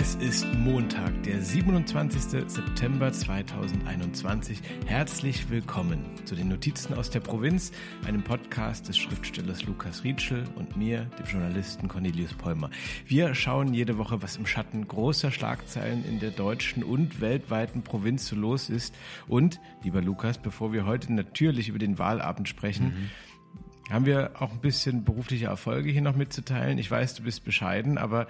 Es ist Montag, der 27. September 2021. Herzlich willkommen zu den Notizen aus der Provinz, einem Podcast des Schriftstellers Lukas Rietschel und mir, dem Journalisten Cornelius Polmer. Wir schauen jede Woche, was im Schatten großer Schlagzeilen in der deutschen und weltweiten Provinz so los ist. Und, lieber Lukas, bevor wir heute natürlich über den Wahlabend sprechen, mhm haben wir auch ein bisschen berufliche Erfolge hier noch mitzuteilen. Ich weiß, du bist bescheiden, aber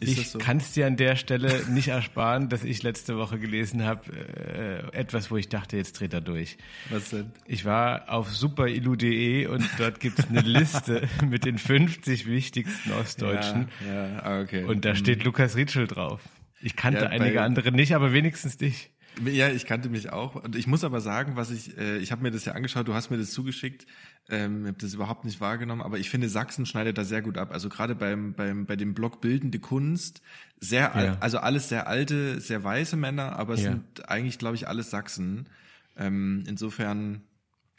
Ist ich so? kann es dir an der Stelle nicht ersparen, dass ich letzte Woche gelesen habe, äh, etwas, wo ich dachte, jetzt dreht er durch. Was denn? Ich war auf superilu.de und dort gibt es eine Liste mit den 50 wichtigsten Ostdeutschen. Ja, ja okay. Und da steht mhm. Lukas Ritschel drauf. Ich kannte ja, einige andere nicht, aber wenigstens dich. Ja, ich kannte mich auch. Und ich muss aber sagen, was ich, äh, ich habe mir das ja angeschaut, du hast mir das zugeschickt, ähm, habe das überhaupt nicht wahrgenommen, aber ich finde, Sachsen schneidet da sehr gut ab. Also gerade beim, beim, bei dem Blog Bildende Kunst, sehr, ja. also alles sehr alte, sehr weiße Männer, aber es ja. sind eigentlich, glaube ich, alles Sachsen. Ähm, insofern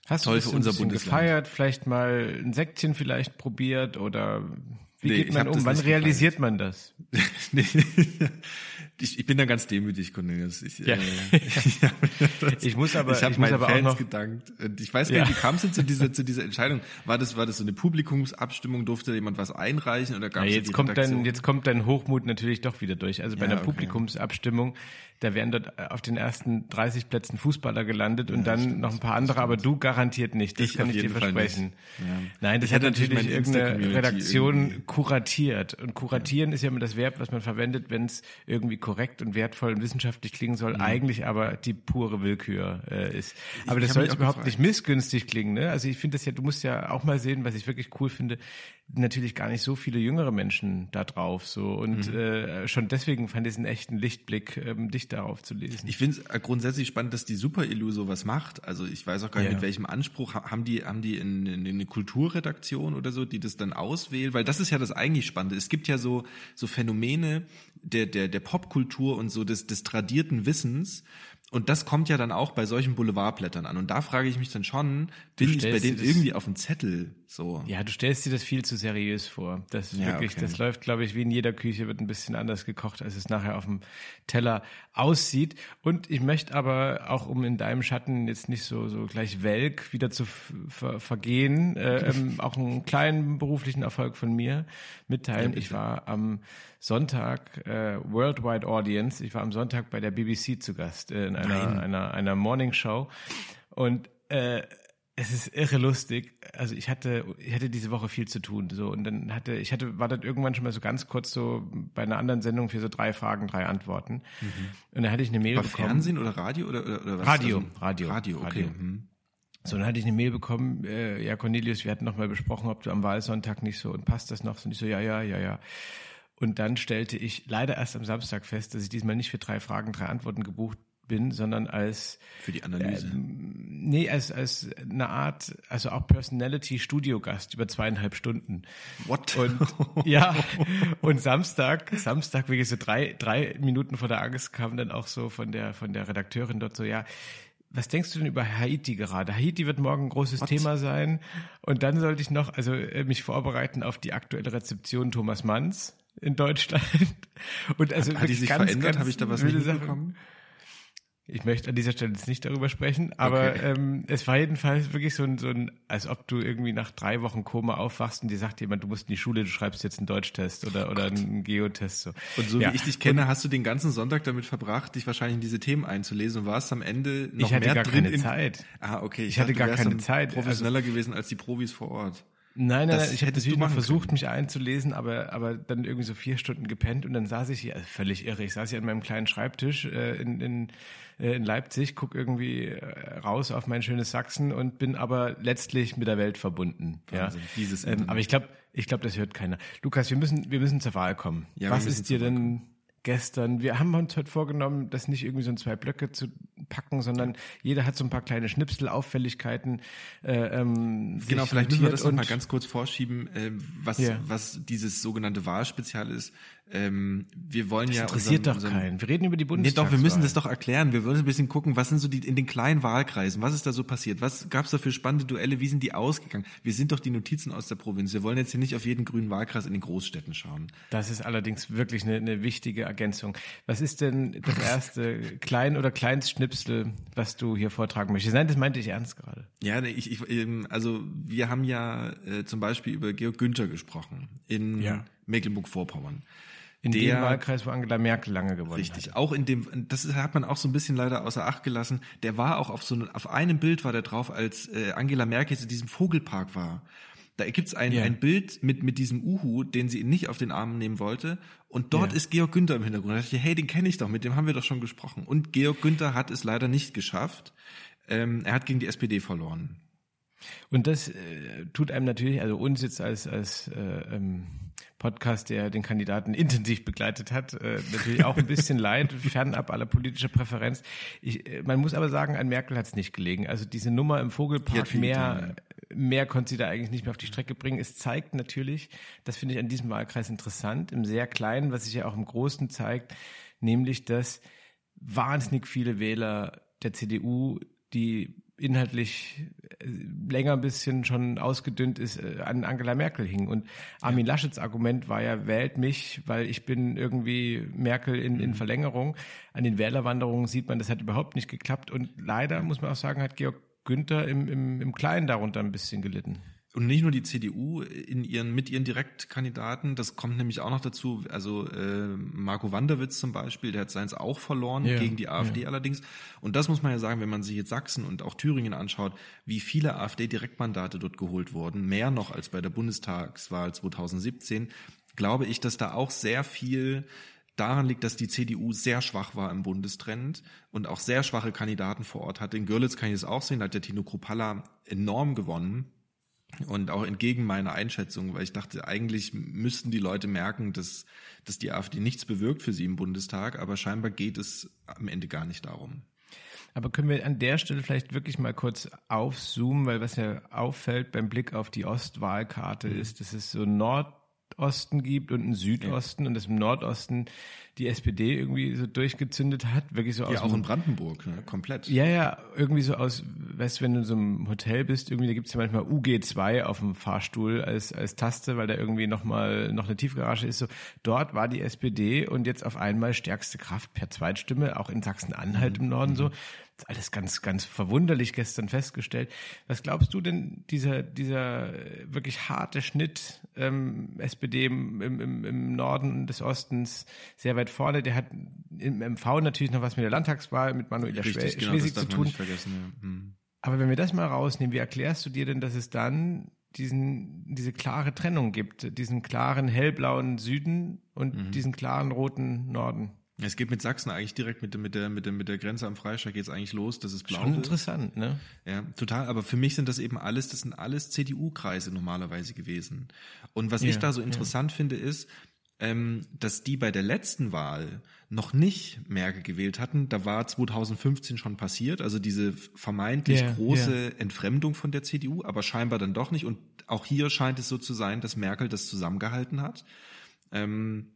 Hast toll du für unser Bundesland. gefeiert, vielleicht mal ein Säckchen vielleicht probiert oder wie nee, geht man um? Wann realisiert gefeiert. man das? nee ich, ich bin da ganz demütig, Cornelius. Ich, ja. äh, ich muss aber, ich habe meinen aber Fans auch noch, gedankt. Ich weiß gar nicht, ja. wie kam es denn zu dieser, zu dieser Entscheidung? War das, war das so eine Publikumsabstimmung? Durfte jemand was einreichen oder gab es ja, jetzt kommt dein, jetzt kommt dein Hochmut natürlich doch wieder durch. Also bei einer okay. Publikumsabstimmung, da wären dort auf den ersten 30 Plätzen Fußballer gelandet und dann stimmt, noch ein paar andere, aber du garantiert nicht. Das ich kann ich dir versprechen. Nein, das ich hat natürlich irgendeine Redaktion irgendwie. kuratiert. Und kuratieren ist ja immer das Verb, was man verwendet, wenn es irgendwie korrekt und wertvoll und wissenschaftlich klingen soll, mhm. eigentlich aber die pure Willkür äh, ist. Aber ich das soll jetzt überhaupt gefragt. nicht missgünstig klingen. Ne? Also ich finde das ja, du musst ja auch mal sehen, was ich wirklich cool finde, natürlich gar nicht so viele jüngere Menschen da drauf. So und mhm. äh, schon deswegen fand ich es einen echten Lichtblick, ähm, dich darauf zu lesen. Ich finde es grundsätzlich spannend, dass die Super-Illu sowas macht. Also ich weiß auch gar nicht, ja. mit welchem Anspruch haben die, haben die in, in, in eine Kulturredaktion oder so, die das dann auswählt, weil das ist ja das eigentlich Spannende. Es gibt ja so, so Phänomene der, der, der Popkultur und so des, des tradierten Wissens, und das kommt ja dann auch bei solchen Boulevardblättern an. Und da frage ich mich dann schon, bin ich bei denen irgendwie auf dem Zettel so? Ja, du stellst dir das viel zu seriös vor. Das ist ja, wirklich, okay. das läuft, glaube ich, wie in jeder Küche, wird ein bisschen anders gekocht, als es nachher auf dem Teller aussieht. Und ich möchte aber auch, um in deinem Schatten jetzt nicht so, so gleich welk wieder zu ver vergehen, äh, ähm, auch einen kleinen beruflichen Erfolg von mir mitteilen. Ja, ich war am Sonntag äh, Worldwide Audience. Ich war am Sonntag bei der BBC zu Gast äh, in einer, einer, einer Morning Show. Und äh, es ist irre lustig. Also ich hatte, ich hatte diese Woche viel zu tun. So und dann hatte, ich hatte, war dann irgendwann schon mal so ganz kurz so bei einer anderen Sendung für so drei Fragen, drei Antworten. Mhm. Und dann hatte ich eine Mail war bekommen. Fernsehen oder Radio oder, oder, oder was? Radio, also, Radio, Radio, okay. Radio. Mhm. So, dann hatte ich eine Mail bekommen, äh, ja Cornelius, wir hatten noch mal besprochen, ob du am Wahlsonntag nicht so und passt das noch? Und ich so, ja, ja, ja, ja. Und dann stellte ich leider erst am Samstag fest, dass ich diesmal nicht für drei Fragen, drei Antworten gebucht bin, sondern als für die Analyse. Äh, nee, als als eine Art, also auch Personality Studiogast über zweieinhalb Stunden. What? Und ja, und Samstag, Samstag wirklich so drei drei Minuten vor der Angst kam dann auch so von der von der Redakteurin dort so ja. Was denkst du denn über Haiti gerade? Haiti wird morgen ein großes What? Thema sein. Und dann sollte ich noch, also äh, mich vorbereiten auf die aktuelle Rezeption Thomas Manns in Deutschland. Und also hat, hat die sich ganz, verändert? Habe ich da was nicht bekommen? Ich möchte an dieser Stelle jetzt nicht darüber sprechen, aber okay. ähm, es war jedenfalls wirklich so ein, so ein, als ob du irgendwie nach drei Wochen Koma aufwachst und dir sagt jemand, du musst in die Schule, du schreibst jetzt einen Deutschtest oder, oh oder einen Geotest. So. Und so ja. wie ich dich kenne, und, hast du den ganzen Sonntag damit verbracht, dich wahrscheinlich in diese Themen einzulesen und warst am Ende noch ich hatte mehr gar drin. Keine Zeit. Ah, okay. Ich, ich hatte gar keine Zeit. Professioneller also, gewesen als die Profis vor Ort. Nein, nein, nein, ich hätte natürlich mal versucht, können. mich einzulesen, aber, aber dann irgendwie so vier Stunden gepennt und dann saß ich hier, also völlig irre, ich saß hier an meinem kleinen Schreibtisch äh, in, in, äh, in Leipzig, guck irgendwie äh, raus auf mein schönes Sachsen und bin aber letztlich mit der Welt verbunden. Wahnsinn, ja. dieses ähm, aber ich glaube, ich glaube, das hört keiner. Lukas, wir müssen, wir müssen zur Wahl kommen. Ja, Was ist dir denn gestern. Wir haben uns heute vorgenommen, das nicht irgendwie so in zwei Blöcke zu packen, sondern jeder hat so ein paar kleine Schnipsel, Auffälligkeiten. Äh, ähm, genau, vielleicht müssen wir das noch mal ganz kurz vorschieben, äh, was, ja. was dieses sogenannte Wahlspezial ist. Ähm, wir wollen das ja. interessiert unseren, doch keinen. Wir reden über die Bundestagswahl. Nee, doch, wir müssen das doch erklären. Wir wollen ein bisschen gucken, was sind so die in den kleinen Wahlkreisen, was ist da so passiert? Was gab es da für spannende Duelle? Wie sind die ausgegangen? Wir sind doch die Notizen aus der Provinz. Wir wollen jetzt hier nicht auf jeden grünen Wahlkreis in den Großstädten schauen. Das ist allerdings wirklich eine, eine wichtige Ergänzung. Was ist denn das erste Klein- oder Kleinstschnipsel, was du hier vortragen möchtest? Nein, das meinte ich ernst gerade. Ja, ich, ich ähm, also wir haben ja äh, zum Beispiel über Georg Günther gesprochen in ja. Mecklenburg-Vorpommern. In der, dem Wahlkreis, wo Angela Merkel lange gewonnen richtig, hat. Richtig, auch in dem, das hat man auch so ein bisschen leider außer Acht gelassen. Der war auch auf so einem, auf einem Bild war der drauf, als äh, Angela Merkel in diesem Vogelpark war. Da gibt's ein, yeah. ein Bild mit, mit diesem Uhu, den sie nicht auf den Arm nehmen wollte. Und dort yeah. ist Georg Günther im Hintergrund. Da dachte ich, hey, den kenne ich doch, mit dem haben wir doch schon gesprochen. Und Georg Günther hat es leider nicht geschafft. Ähm, er hat gegen die SPD verloren. Und das äh, tut einem natürlich, also uns jetzt als, als äh, ähm, Podcast, der den Kandidaten intensiv begleitet hat, äh, natürlich auch ein bisschen leid, fernab aller politischer Präferenz. Ich, äh, man muss aber sagen, an Merkel hat es nicht gelegen. Also diese Nummer im Vogelpark, mehr, mehr konnte sie da eigentlich nicht mehr auf die Strecke bringen. Es zeigt natürlich, das finde ich an diesem Wahlkreis interessant, im sehr kleinen, was sich ja auch im Großen zeigt, nämlich, dass wahnsinnig viele Wähler der CDU, die inhaltlich länger ein bisschen schon ausgedünnt ist, äh, an Angela Merkel hing. Und Armin ja. Laschets Argument war ja, wählt mich, weil ich bin irgendwie Merkel in, in mhm. Verlängerung. An den Wählerwanderungen sieht man, das hat überhaupt nicht geklappt. Und leider, muss man auch sagen, hat Georg Günther im, im, im Kleinen darunter ein bisschen gelitten und nicht nur die CDU in ihren mit ihren Direktkandidaten, das kommt nämlich auch noch dazu. Also äh, Marco Wanderwitz zum Beispiel, der hat seins auch verloren ja, gegen die AfD ja. allerdings. Und das muss man ja sagen, wenn man sich jetzt Sachsen und auch Thüringen anschaut, wie viele AfD-Direktmandate dort geholt wurden, mehr noch als bei der Bundestagswahl 2017, glaube ich, dass da auch sehr viel daran liegt, dass die CDU sehr schwach war im Bundestrend und auch sehr schwache Kandidaten vor Ort hatte. In Görlitz kann ich das auch sehen, da hat der Tino Kruppalla enorm gewonnen und auch entgegen meiner Einschätzung, weil ich dachte, eigentlich müssten die Leute merken, dass, dass die AfD nichts bewirkt für sie im Bundestag, aber scheinbar geht es am Ende gar nicht darum. Aber können wir an der Stelle vielleicht wirklich mal kurz aufzoomen, weil was ja auffällt beim Blick auf die Ostwahlkarte mhm. ist, dass es so Nord Osten gibt und einen Südosten ja. und dass im Nordosten die SPD irgendwie so durchgezündet hat, wirklich so aus. Ja, auch in Brandenburg, ne? komplett. Ja, ja, irgendwie so aus, weißt du, wenn du in so einem Hotel bist, irgendwie, da gibt's ja manchmal UG2 auf dem Fahrstuhl als, als Taste, weil da irgendwie nochmal noch eine Tiefgarage ist. So, dort war die SPD und jetzt auf einmal stärkste Kraft per Zweitstimme, auch in Sachsen-Anhalt mhm. im Norden so. Mhm alles ganz, ganz verwunderlich gestern festgestellt. Was glaubst du denn, dieser, dieser wirklich harte Schnitt ähm, SPD im, im, im Norden des Ostens sehr weit vorne, der hat im MV natürlich noch was mit der Landtagswahl, mit Manuela Richtig, genau, Schwesig zu tun. Ja. Hm. Aber wenn wir das mal rausnehmen, wie erklärst du dir denn, dass es dann diesen, diese klare Trennung gibt, diesen klaren hellblauen Süden und mhm. diesen klaren roten Norden? Es geht mit Sachsen eigentlich direkt mit, mit, der, mit, der, mit der Grenze am Freistaat geht es eigentlich los, das ist blau. Schon interessant, ne? Ja, total. Aber für mich sind das eben alles, das sind alles CDU-Kreise normalerweise gewesen. Und was ja, ich da so interessant ja. finde, ist, ähm, dass die bei der letzten Wahl noch nicht Merkel gewählt hatten. Da war 2015 schon passiert, also diese vermeintlich yeah, große yeah. Entfremdung von der CDU, aber scheinbar dann doch nicht. Und auch hier scheint es so zu sein, dass Merkel das zusammengehalten hat. Ähm,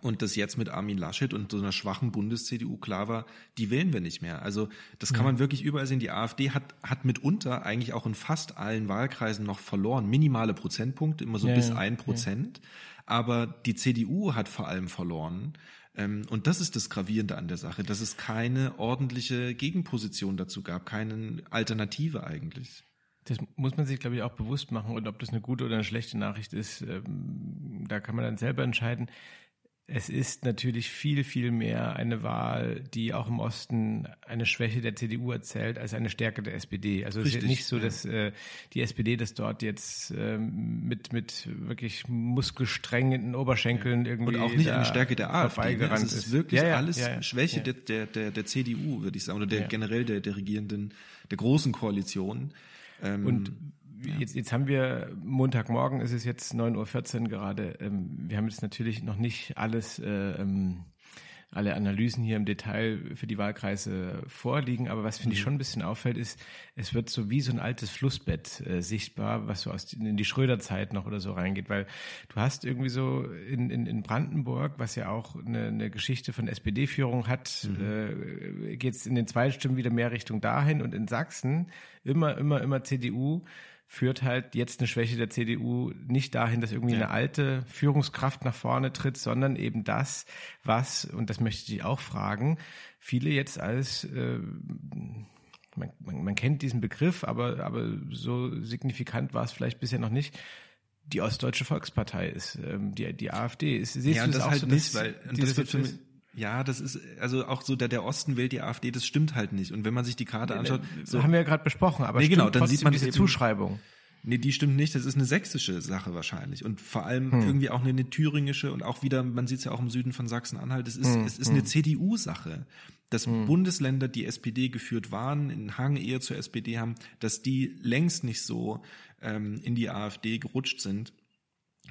und das jetzt mit Armin Laschet und so einer schwachen Bundes-CDU klar war, die wählen wir nicht mehr. Also das kann man wirklich überall sehen. Die AfD hat, hat mitunter eigentlich auch in fast allen Wahlkreisen noch verloren. Minimale Prozentpunkte, immer so ja, bis ein Prozent. Ja. Aber die CDU hat vor allem verloren. Ähm, und das ist das Gravierende an der Sache, dass es keine ordentliche Gegenposition dazu gab, keine Alternative eigentlich. Das muss man sich, glaube ich, auch bewusst machen. Und ob das eine gute oder eine schlechte Nachricht ist, ähm, da kann man dann selber entscheiden es ist natürlich viel, viel mehr eine Wahl, die auch im Osten eine Schwäche der CDU erzählt, als eine Stärke der SPD. Also Richtig, es ist nicht so, dass äh, die SPD das dort jetzt ähm, mit, mit wirklich muskelsträngen Oberschenkeln irgendwie. Und auch nicht eine Stärke der AfD. Ne? Also es ist wirklich ja, ja, alles ja, Schwäche Der, der, der CDU, würde ich sagen, oder der, generell der, der regierenden, der großen Koalition. Ähm, Und ja. Jetzt, jetzt haben wir Montagmorgen, ist es jetzt 9.14 Uhr gerade. Ähm, wir haben jetzt natürlich noch nicht alles äh, ähm, alle Analysen hier im Detail für die Wahlkreise vorliegen. Aber was finde mhm. ich schon ein bisschen auffällt, ist, es wird so wie so ein altes Flussbett äh, sichtbar, was so aus in die Schröder-Zeit noch oder so reingeht, weil du hast irgendwie so in, in, in Brandenburg, was ja auch eine, eine Geschichte von SPD-Führung hat, mhm. äh, geht es in den Zweitstimmen wieder mehr Richtung dahin und in Sachsen immer, immer, immer CDU führt halt jetzt eine Schwäche der CDU nicht dahin, dass irgendwie ja. eine alte Führungskraft nach vorne tritt, sondern eben das, was, und das möchte ich auch fragen, viele jetzt als äh, man, man, man kennt diesen Begriff, aber, aber so signifikant war es vielleicht bisher noch nicht, die Ostdeutsche Volkspartei ist, ähm, die, die AfD. Ist, siehst ja, du das, das auch halt so, nicht, weil das wird für mich, ja, das ist also auch so der der Osten wählt die AfD, das stimmt halt nicht. Und wenn man sich die Karte anschaut, so haben wir ja gerade besprochen, aber nee, genau, dann sieht man diese eben, Zuschreibung. Nee, die stimmt nicht. Das ist eine sächsische Sache wahrscheinlich. Und vor allem hm. irgendwie auch eine, eine, thüringische und auch wieder, man sieht es ja auch im Süden von Sachsen-Anhalt, es ist, hm. es ist hm. eine CDU-Sache. Dass hm. Bundesländer, die SPD geführt waren, in Hang eher zur SPD haben, dass die längst nicht so ähm, in die AfD gerutscht sind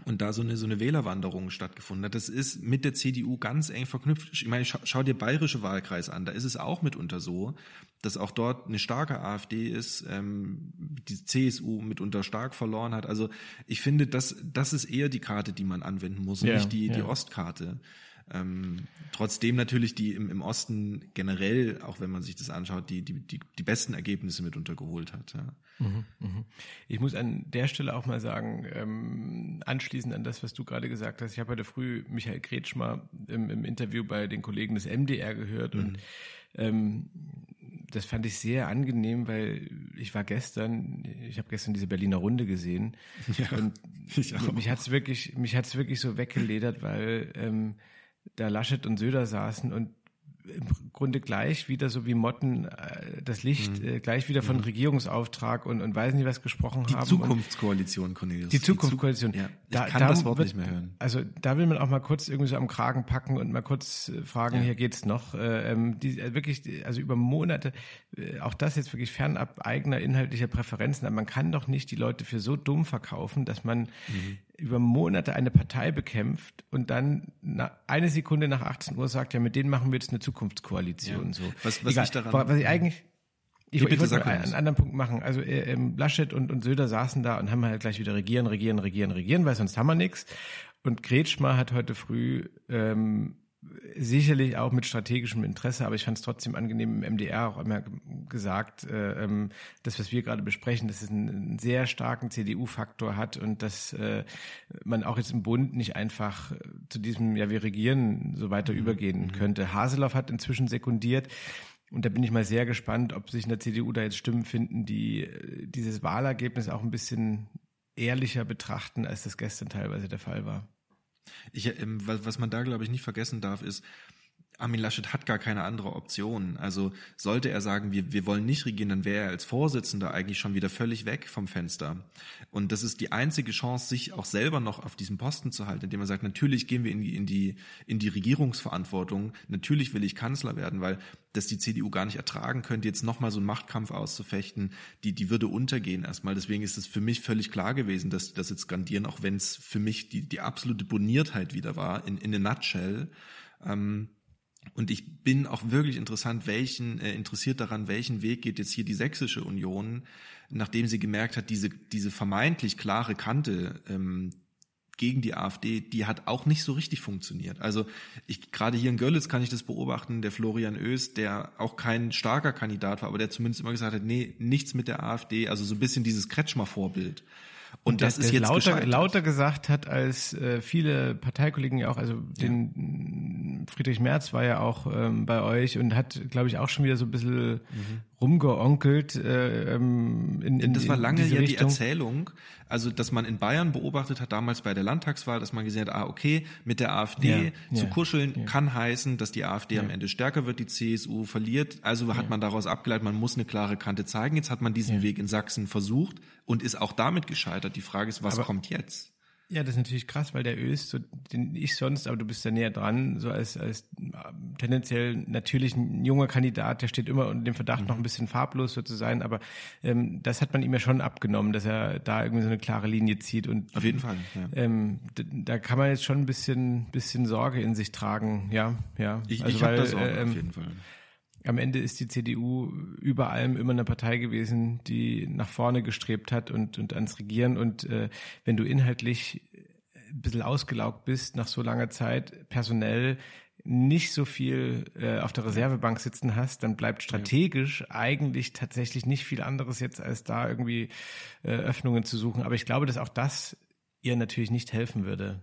und da so eine so eine Wählerwanderung stattgefunden hat. Das ist mit der CDU ganz eng verknüpft. Ich meine, schau, schau dir bayerische Wahlkreis an, da ist es auch mitunter so, dass auch dort eine starke AfD ist, ähm, die CSU mitunter stark verloren hat. Also ich finde, das das ist eher die Karte, die man anwenden muss, ja, nicht die ja. die Ostkarte. Ähm, trotzdem natürlich die im, im Osten generell, auch wenn man sich das anschaut, die, die, die, die besten Ergebnisse mitunter geholt hat. Ja. Mhm, mhm. Ich muss an der Stelle auch mal sagen, ähm, anschließend an das, was du gerade gesagt hast, ich habe heute früh Michael Kretschmer im, im Interview bei den Kollegen des MDR gehört mhm. und ähm, das fand ich sehr angenehm, weil ich war gestern, ich habe gestern diese Berliner Runde gesehen ja, und mich hat's wirklich, mich hat's wirklich so weggeledert, weil ähm, da Laschet und Söder saßen und im Grunde gleich wieder so wie Motten äh, das Licht mhm. äh, gleich wieder von mhm. Regierungsauftrag und, und weiß nicht was gesprochen die haben. Die Zukunftskoalition, Cornelius. Die Zukunftskoalition. Ja, ich da, kann da das Wort wird, nicht mehr hören. Also da will man auch mal kurz irgendwie so am Kragen packen und mal kurz äh, fragen, ja. hier geht's noch. Äh, ähm, die, wirklich, also über Monate, auch das jetzt wirklich fernab eigener inhaltlicher Präferenzen, aber man kann doch nicht die Leute für so dumm verkaufen, dass man mhm über Monate eine Partei bekämpft und dann eine Sekunde nach 18 Uhr sagt, ja, mit denen machen wir jetzt eine Zukunftskoalition. Ja. So. Was, was Egal. ich daran, was ich eigentlich, ich, ich wollte einen anderen Punkt machen. Also äh, ähm, Laschet und, und Söder saßen da und haben halt gleich wieder regieren, regieren, regieren, regieren, weil sonst haben wir nichts. Und Kretschmer hat heute früh ähm, sicherlich auch mit strategischem Interesse, aber ich fand es trotzdem angenehm im MDR auch immer gesagt, äh, ähm, das, was wir gerade besprechen, dass es einen, sehr starken CDU-Faktor hat und dass äh, man auch jetzt im Bund nicht einfach zu diesem, ja, wir regieren so weiter mhm. übergehen mhm. könnte. Haseloff hat inzwischen sekundiert. Und da bin ich mal sehr gespannt, ob sich in der CDU da jetzt Stimmen finden, die äh, dieses Wahlergebnis auch ein bisschen ehrlicher betrachten, als das gestern teilweise der Fall war. Ich, ähm, was man da, glaube ich, nicht vergessen darf, ist, Armin Laschet hat gar keine andere Option. Also sollte er sagen, wir, wir wollen nicht regieren, dann wäre er als Vorsitzender eigentlich schon wieder völlig weg vom Fenster. Und das ist die einzige Chance, sich auch selber noch auf diesem Posten zu halten, indem er sagt, natürlich gehen wir in die, in die, in die Regierungsverantwortung, natürlich will ich Kanzler werden, weil das die CDU gar nicht ertragen könnte, jetzt nochmal so einen Machtkampf auszufechten, die, die würde untergehen erstmal. Deswegen ist es für mich völlig klar gewesen, dass sie das jetzt skandieren, auch wenn es für mich die, die absolute Boniertheit wieder war, in, in a nutshell. Ähm, und ich bin auch wirklich interessant, welchen, äh, interessiert daran, welchen Weg geht jetzt hier die Sächsische Union, nachdem sie gemerkt hat, diese, diese vermeintlich klare Kante ähm, gegen die AfD, die hat auch nicht so richtig funktioniert. Also ich gerade hier in Görlitz kann ich das beobachten, der Florian Öst, der auch kein starker Kandidat war, aber der zumindest immer gesagt hat, nee, nichts mit der AfD, also so ein bisschen dieses Kretschmer-Vorbild. Und, das der, ist jetzt lauter, lauter gesagt hat als äh, viele Parteikollegen ja auch, also den Friedrich Merz war ja auch ähm, bei euch und hat, glaube ich, auch schon wieder so ein bisschen mhm. Rumgeonkelt. Äh, ähm, in, in, das war lange ja die Erzählung, also dass man in Bayern beobachtet hat, damals bei der Landtagswahl, dass man gesehen hat, ah, okay, mit der AfD ja, zu ja, kuscheln ja. kann heißen, dass die AfD am Ende stärker wird, die CSU verliert. Also hat man daraus abgeleitet, man muss eine klare Kante zeigen. Jetzt hat man diesen Weg in Sachsen versucht und ist auch damit gescheitert. Die Frage ist, was Aber kommt jetzt? Ja, das ist natürlich krass, weil der Öst, so, den ich sonst, aber du bist da näher dran, so als, als äh, tendenziell natürlich ein junger Kandidat, der steht immer unter dem Verdacht, mhm. noch ein bisschen farblos so zu sein, aber ähm, das hat man ihm ja schon abgenommen, dass er da irgendwie so eine klare Linie zieht. Und Auf jeden Fall. Ja. Ähm, da kann man jetzt schon ein bisschen, bisschen Sorge in sich tragen, ja, ja. Ich, also, ich habe das auch, ähm, auf jeden Fall am Ende ist die CDU über allem immer eine Partei gewesen, die nach vorne gestrebt hat und, und ans Regieren. Und äh, wenn du inhaltlich ein bisschen ausgelaugt bist nach so langer Zeit, personell nicht so viel äh, auf der Reservebank sitzen hast, dann bleibt strategisch ja. eigentlich tatsächlich nicht viel anderes jetzt, als da irgendwie äh, Öffnungen zu suchen. Aber ich glaube, dass auch das ihr natürlich nicht helfen würde.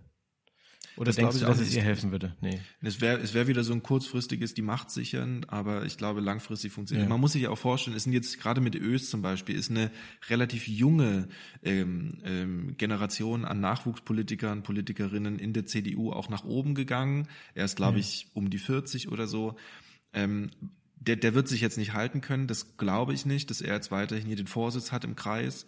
Oder das denkst du, dass es ihr helfen würde? Nee. Es wäre es wär wieder so ein kurzfristiges die Macht sichern, aber ich glaube langfristig funktioniert. Ja. Man muss sich ja auch vorstellen, es sind jetzt gerade mit Ös zum Beispiel, ist eine relativ junge ähm, ähm, Generation an Nachwuchspolitikern, Politikerinnen in der CDU auch nach oben gegangen. Er ist, glaube ja. ich, um die 40 oder so. Ähm, der, der wird sich jetzt nicht halten können, das glaube ich nicht, dass er jetzt weiterhin hier den Vorsitz hat im Kreis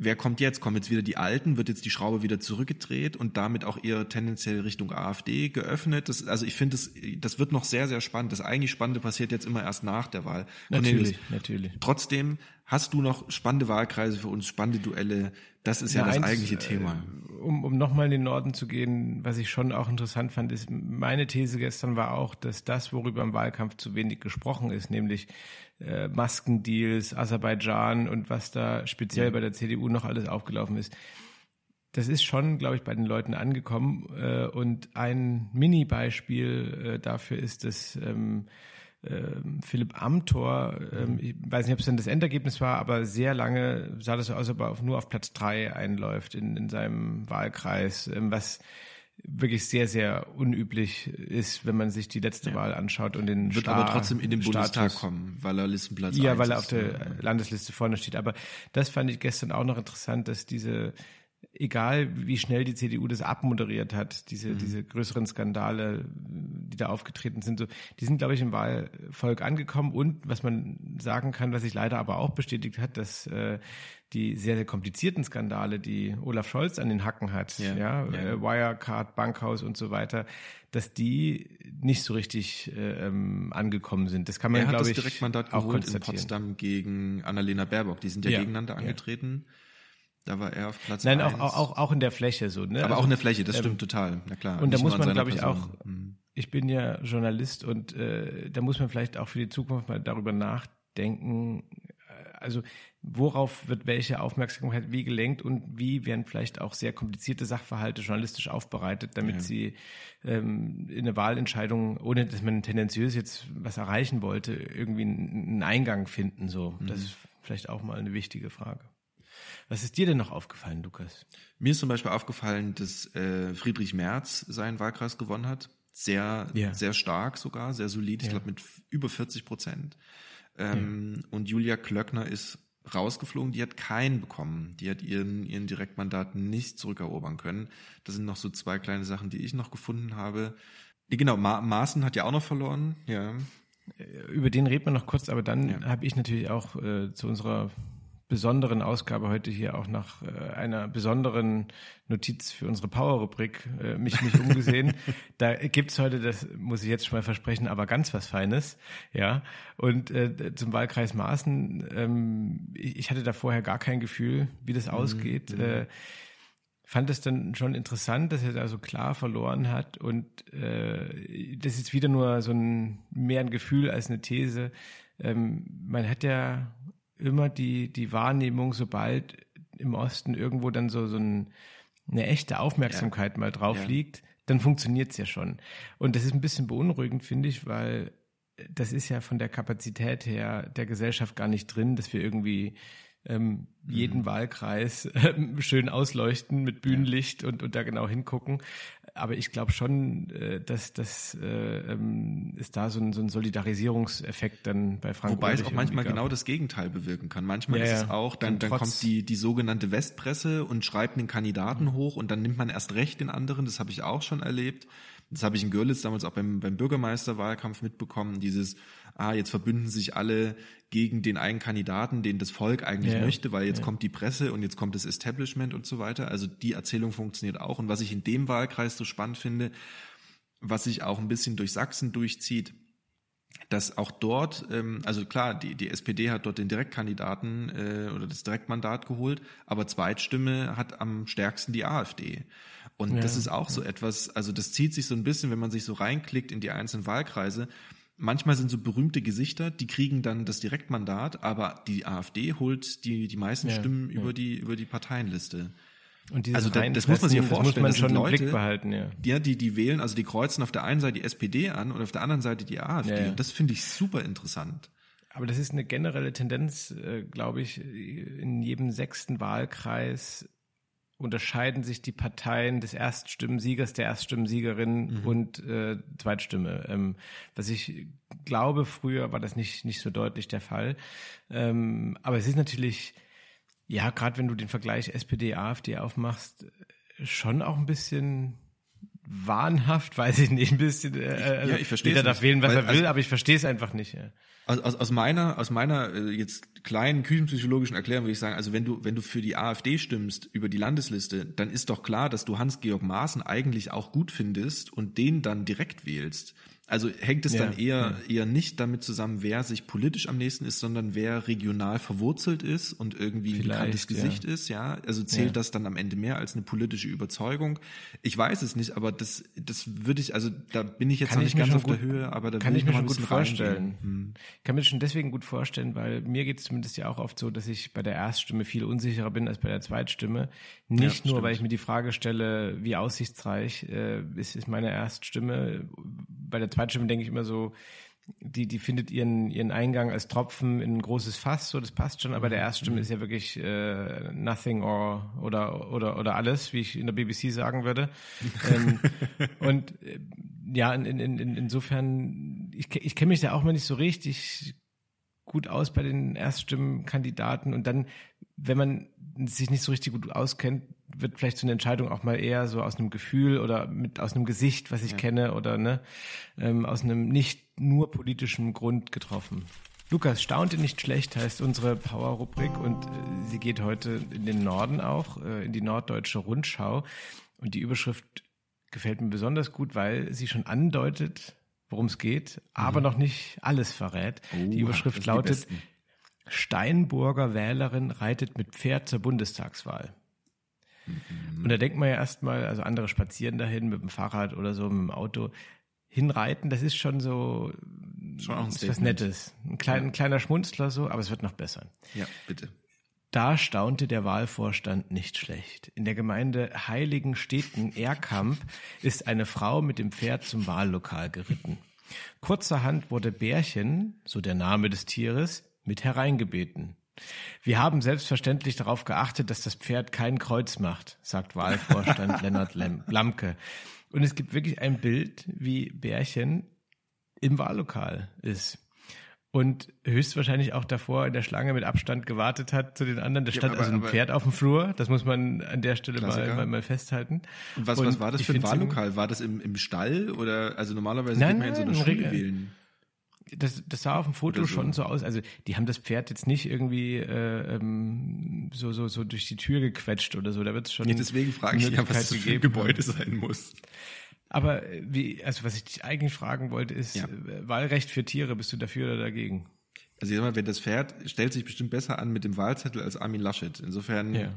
wer kommt jetzt? Kommen jetzt wieder die Alten? Wird jetzt die Schraube wieder zurückgedreht und damit auch eher tendenziell Richtung AfD geöffnet? Das, also ich finde, das, das wird noch sehr, sehr spannend. Das eigentlich Spannende passiert jetzt immer erst nach der Wahl. Natürlich, natürlich. Trotzdem hast du noch spannende Wahlkreise für uns, spannende Duelle. Das ist ja, ja das eigentliche Thema. Um, um nochmal in den Norden zu gehen, was ich schon auch interessant fand, ist, meine These gestern war auch, dass das, worüber im Wahlkampf zu wenig gesprochen ist, nämlich äh, Maskendeals, Aserbaidschan und was da speziell ja. bei der CDU noch alles aufgelaufen ist. Das ist schon, glaube ich, bei den Leuten angekommen. Äh, und ein Mini-Beispiel äh, dafür ist, dass ähm, äh, Philipp Amthor, ähm, ich weiß nicht, ob es dann das Endergebnis war, aber sehr lange sah das so aus, ob er auf, nur auf Platz drei einläuft in, in seinem Wahlkreis, ähm, was wirklich sehr, sehr unüblich ist, wenn man sich die letzte ja. Wahl anschaut und den Wird Star aber trotzdem in den Status. Bundestag kommen, weil er Listenplatz Ja, weil er auf der. Landesliste vorne steht. Aber das fand ich gestern auch noch interessant, dass diese egal wie schnell die CDU das abmoderiert hat, diese, mhm. diese größeren Skandale, die da aufgetreten sind, so, die sind, glaube ich, im Wahlvolk angekommen und was man sagen kann, was sich leider aber auch bestätigt hat, dass äh, die sehr, sehr komplizierten Skandale, die Olaf Scholz an den Hacken hat, ja, ja, ja. Äh, Wirecard, Bankhaus und so weiter, dass die nicht so richtig äh, ähm, angekommen sind. Das kann man, glaube ich, Direktmandat auch geholt in Potsdam gegen Annalena Baerbock. Die sind ja, ja gegeneinander angetreten. Da war er auf Platz Nein, auch, auch, auch in der Fläche so. Ne? Aber also, auch in der Fläche, das ähm, stimmt total. Na klar. Und da muss man, glaube ich, auch, mhm. ich bin ja Journalist und äh, da muss man vielleicht auch für die Zukunft mal darüber nachdenken, äh, also worauf wird welche Aufmerksamkeit wie gelenkt und wie werden vielleicht auch sehr komplizierte Sachverhalte journalistisch aufbereitet, damit ja. sie ähm, in eine Wahlentscheidung, ohne dass man tendenziös jetzt was erreichen wollte, irgendwie einen Eingang finden. So, mhm. das ist vielleicht auch mal eine wichtige Frage. Was ist dir denn noch aufgefallen, Lukas? Mir ist zum Beispiel aufgefallen, dass äh, Friedrich Merz seinen Wahlkreis gewonnen hat. Sehr, yeah. sehr stark sogar, sehr solid. Ich yeah. glaube mit über 40 Prozent. Ähm, yeah. Und Julia Klöckner ist rausgeflogen. Die hat keinen bekommen. Die hat ihren, ihren Direktmandat nicht zurückerobern können. Das sind noch so zwei kleine Sachen, die ich noch gefunden habe. Genau, Ma Maaßen hat ja auch noch verloren. Ja. Über den reden wir noch kurz, aber dann ja. habe ich natürlich auch äh, zu unserer besonderen Ausgabe heute hier auch nach äh, einer besonderen Notiz für unsere Power-Rubrik äh, mich, mich umgesehen. da gibt's heute, das muss ich jetzt schon mal versprechen, aber ganz was Feines. Ja. Und äh, zum Wahlkreis Maaßen, ähm, ich, ich hatte da vorher gar kein Gefühl, wie das mhm. ausgeht. Mhm. Äh, fand es dann schon interessant, dass er da so klar verloren hat und äh, das ist wieder nur so ein mehr ein Gefühl als eine These. Ähm, man hat ja immer die, die Wahrnehmung, sobald im Osten irgendwo dann so, so ein, eine echte Aufmerksamkeit ja. mal drauf ja. liegt, dann funktioniert's ja schon. Und das ist ein bisschen beunruhigend, finde ich, weil das ist ja von der Kapazität her der Gesellschaft gar nicht drin, dass wir irgendwie ähm, jeden mhm. Wahlkreis äh, schön ausleuchten mit Bühnenlicht und, und da genau hingucken aber ich glaube schon, äh, dass, dass äh, ähm, es da so ein, so ein Solidarisierungseffekt dann bei Frank Wobei es auch manchmal genau das Gegenteil bewirken kann. Manchmal ja, ist es auch, dann, dann, kommt die, die sogenannte Westpresse und schreibt einen Kandidaten hoch und dann nimmt man erst recht den anderen. Das habe ich auch schon erlebt. Das habe ich in Görlitz damals auch beim, beim Bürgermeisterwahlkampf mitbekommen, dieses, ah, jetzt verbünden sich alle gegen den einen Kandidaten, den das Volk eigentlich ja. möchte, weil jetzt ja. kommt die Presse und jetzt kommt das Establishment und so weiter. Also die Erzählung funktioniert auch. Und was ich in dem Wahlkreis so spannend finde, was sich auch ein bisschen durch Sachsen durchzieht, dass auch dort, ähm, also klar, die, die SPD hat dort den Direktkandidaten äh, oder das Direktmandat geholt, aber Zweitstimme hat am stärksten die AfD. Und ja, das ist auch ja. so etwas, also das zieht sich so ein bisschen, wenn man sich so reinklickt in die einzelnen Wahlkreise. Manchmal sind so berühmte Gesichter, die kriegen dann das Direktmandat, aber die AfD holt die, die meisten ja, Stimmen über die, über die Parteienliste. Und also da, das muss man sich ja vorstellen. Das muss man schon Leute, im Blick behalten, ja. Die, die, die wählen, also die kreuzen auf der einen Seite die SPD an und auf der anderen Seite die AfD. Ja, ja. Das finde ich super interessant. Aber das ist eine generelle Tendenz, äh, glaube ich, in jedem sechsten Wahlkreis unterscheiden sich die Parteien des Erststimmsiegers, der Erststimmsiegerin mhm. und äh, Zweitstimme. Ähm, was ich glaube, früher war das nicht, nicht so deutlich der Fall. Ähm, aber es ist natürlich ja, gerade wenn du den Vergleich SPD, AfD aufmachst, schon auch ein bisschen wahnhaft, weiß ich nicht, ein bisschen. Äh, ja, ich verstehe. Jeder darf wählen, was Weil, er will, also, aber ich verstehe es einfach nicht. Ja. Aus, aus, aus meiner, aus meiner äh, jetzt kleinen küchenpsychologischen Erklärung würde ich sagen, also wenn du, wenn du für die AfD stimmst über die Landesliste, dann ist doch klar, dass du Hans-Georg Maaßen eigentlich auch gut findest und den dann direkt wählst. Also hängt es ja, dann eher, ja. eher nicht damit zusammen, wer sich politisch am nächsten ist, sondern wer regional verwurzelt ist und irgendwie ein bekanntes Gesicht ja. ist, ja. Also zählt das dann am Ende mehr als eine politische Überzeugung? Ich weiß es nicht, aber das, das würde ich, also da bin ich jetzt kann noch nicht ganz auf gut, der Höhe, aber da kann ich mir schon gut vorstellen. Hm. Ich kann mir schon deswegen gut vorstellen, weil mir geht es zumindest ja auch oft so, dass ich bei der Erststimme viel unsicherer bin als bei der Zweitstimme. Nicht nur, stimmt. weil ich mir die Frage stelle, wie aussichtsreich äh, ist, ist meine Erststimme. Bei der Zweitstimme denke ich immer so, die, die findet ihren, ihren Eingang als Tropfen in ein großes Fass, so das passt schon, aber der Erststimme mhm. ist ja wirklich äh, nothing or oder oder oder alles, wie ich in der BBC sagen würde. ähm, und äh, ja, in, in, in, insofern, ich, ich kenne mich da auch mal nicht so richtig gut aus bei den Erststimmenkandidaten und dann, wenn man sich nicht so richtig gut auskennt, wird vielleicht so eine Entscheidung auch mal eher so aus einem Gefühl oder mit aus einem Gesicht, was ich ja. kenne oder ne, ähm, aus einem nicht nur politischen Grund getroffen. Lukas, staunte nicht schlecht heißt unsere Power-Rubrik und äh, sie geht heute in den Norden auch, äh, in die Norddeutsche Rundschau. Und die Überschrift gefällt mir besonders gut, weil sie schon andeutet, worum es geht, aber mhm. noch nicht alles verrät. Oh, die Überschrift lautet, die Steinburger Wählerin reitet mit Pferd zur Bundestagswahl. Mhm. Und da denkt man ja erstmal, also andere spazieren dahin mit dem Fahrrad oder so, mit dem Auto. Hinreiten, das ist schon so schon auch ein ist was Nettes. Ein, klein, ein kleiner Schmunzler so, aber es wird noch besser. Ja, bitte. Da staunte der Wahlvorstand nicht schlecht. In der Gemeinde Heiligensteten Erkamp ist eine Frau mit dem Pferd zum Wahllokal geritten. Kurzerhand wurde Bärchen, so der Name des Tieres, mit hereingebeten. Wir haben selbstverständlich darauf geachtet, dass das Pferd kein Kreuz macht, sagt Wahlvorstand Lennart Lamke. Und es gibt wirklich ein Bild, wie Bärchen im Wahllokal ist. Und höchstwahrscheinlich auch davor in der Schlange mit Abstand gewartet hat zu den anderen. Da stand ja, aber, also ein Pferd auf dem Flur. Das muss man an der Stelle mal, mal, mal, festhalten. Und was, Und was war das für ein Wahllokal? War das im, im Stall oder also normalerweise nein, geht man in so einer Schule wählen? Das, das sah auf dem Foto schon so aus. Also die haben das Pferd jetzt nicht irgendwie äh, ähm, so, so, so durch die Tür gequetscht oder so. Da wird es schon. Ja, deswegen frage ich ja, was das für ein Gebäude sein muss. Aber äh, wie, also was ich dich eigentlich fragen wollte, ist ja. Äh, Wahlrecht für Tiere, bist du dafür oder dagegen? Also ich sag mal, wenn das Pferd stellt sich bestimmt besser an mit dem Wahlzettel als Armin Laschet. Insofern ja.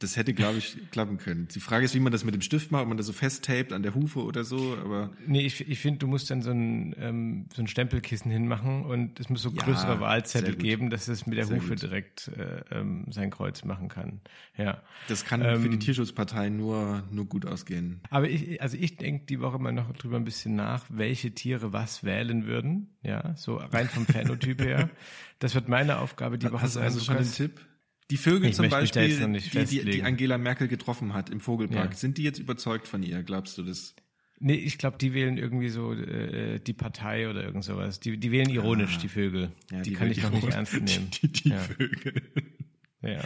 Das hätte, glaube ich, klappen können. Die Frage ist, wie man das mit dem Stift macht, ob man das so festtaped an der Hufe oder so, aber. Nee, ich, ich finde, du musst dann so ein, ähm, so ein Stempelkissen hinmachen und es muss so ja, größere Wahlzettel geben, dass es mit der sehr Hufe gut. direkt äh, ähm, sein Kreuz machen kann. Ja. Das kann ähm, für die Tierschutzpartei nur, nur gut ausgehen. Aber ich, also ich denke die Woche mal noch drüber ein bisschen nach, welche Tiere was wählen würden. Ja, so rein vom Phänotyp her. Das wird meine Aufgabe die Woche Hast sein. Hast du schon einen Tipp? Die Vögel ich zum Beispiel, die, die, die, Angela Merkel getroffen hat im Vogelpark, ja. sind die jetzt überzeugt von ihr? Glaubst du das? Nee, ich glaube, die wählen irgendwie so äh, die Partei oder irgend sowas. Die, die wählen ironisch, ah. die Vögel. Ja, die, die kann ich noch nicht ernst nehmen. Die, die ja. Vögel. Ja.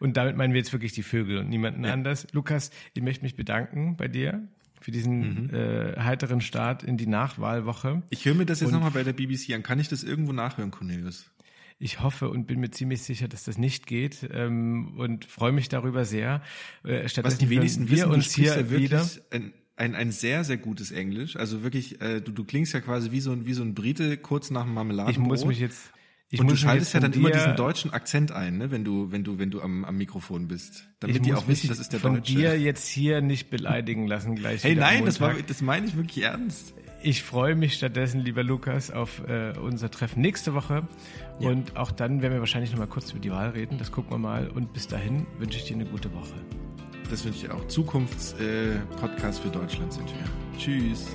Und damit meinen wir jetzt wirklich die Vögel und niemanden anders. Lukas, ich möchte mich bedanken bei dir für diesen mhm. äh, heiteren Start in die Nachwahlwoche. Ich höre mir das jetzt nochmal bei der BBC an. Kann ich das irgendwo nachhören, Cornelius? Ich hoffe und bin mir ziemlich sicher, dass das nicht geht ähm, und freue mich darüber sehr. Äh, Was die wenigsten wir wissen, uns hier ja wieder ein, ein, ein sehr, sehr gutes Englisch. Also wirklich, äh, du, du klingst ja quasi wie so ein, wie so ein Brite kurz nach dem Marmeladenbrot. Ich muss mich jetzt ich und du schaltest ja dann immer diesen deutschen Akzent ein, ne? wenn du, wenn du, wenn du am, am Mikrofon bist. Damit die auch wissen, das ist der von Deutsche. Dir jetzt hier nicht beleidigen lassen gleich. Hey, nein, das, war, das meine ich wirklich ernst. Ich freue mich stattdessen, lieber Lukas, auf äh, unser Treffen nächste Woche. Ja. Und auch dann werden wir wahrscheinlich noch mal kurz über die Wahl reden. Das gucken wir mal. Und bis dahin wünsche ich dir eine gute Woche. Das wünsche ich dir auch. Zukunftspodcast äh, für Deutschland sind wir. Tschüss.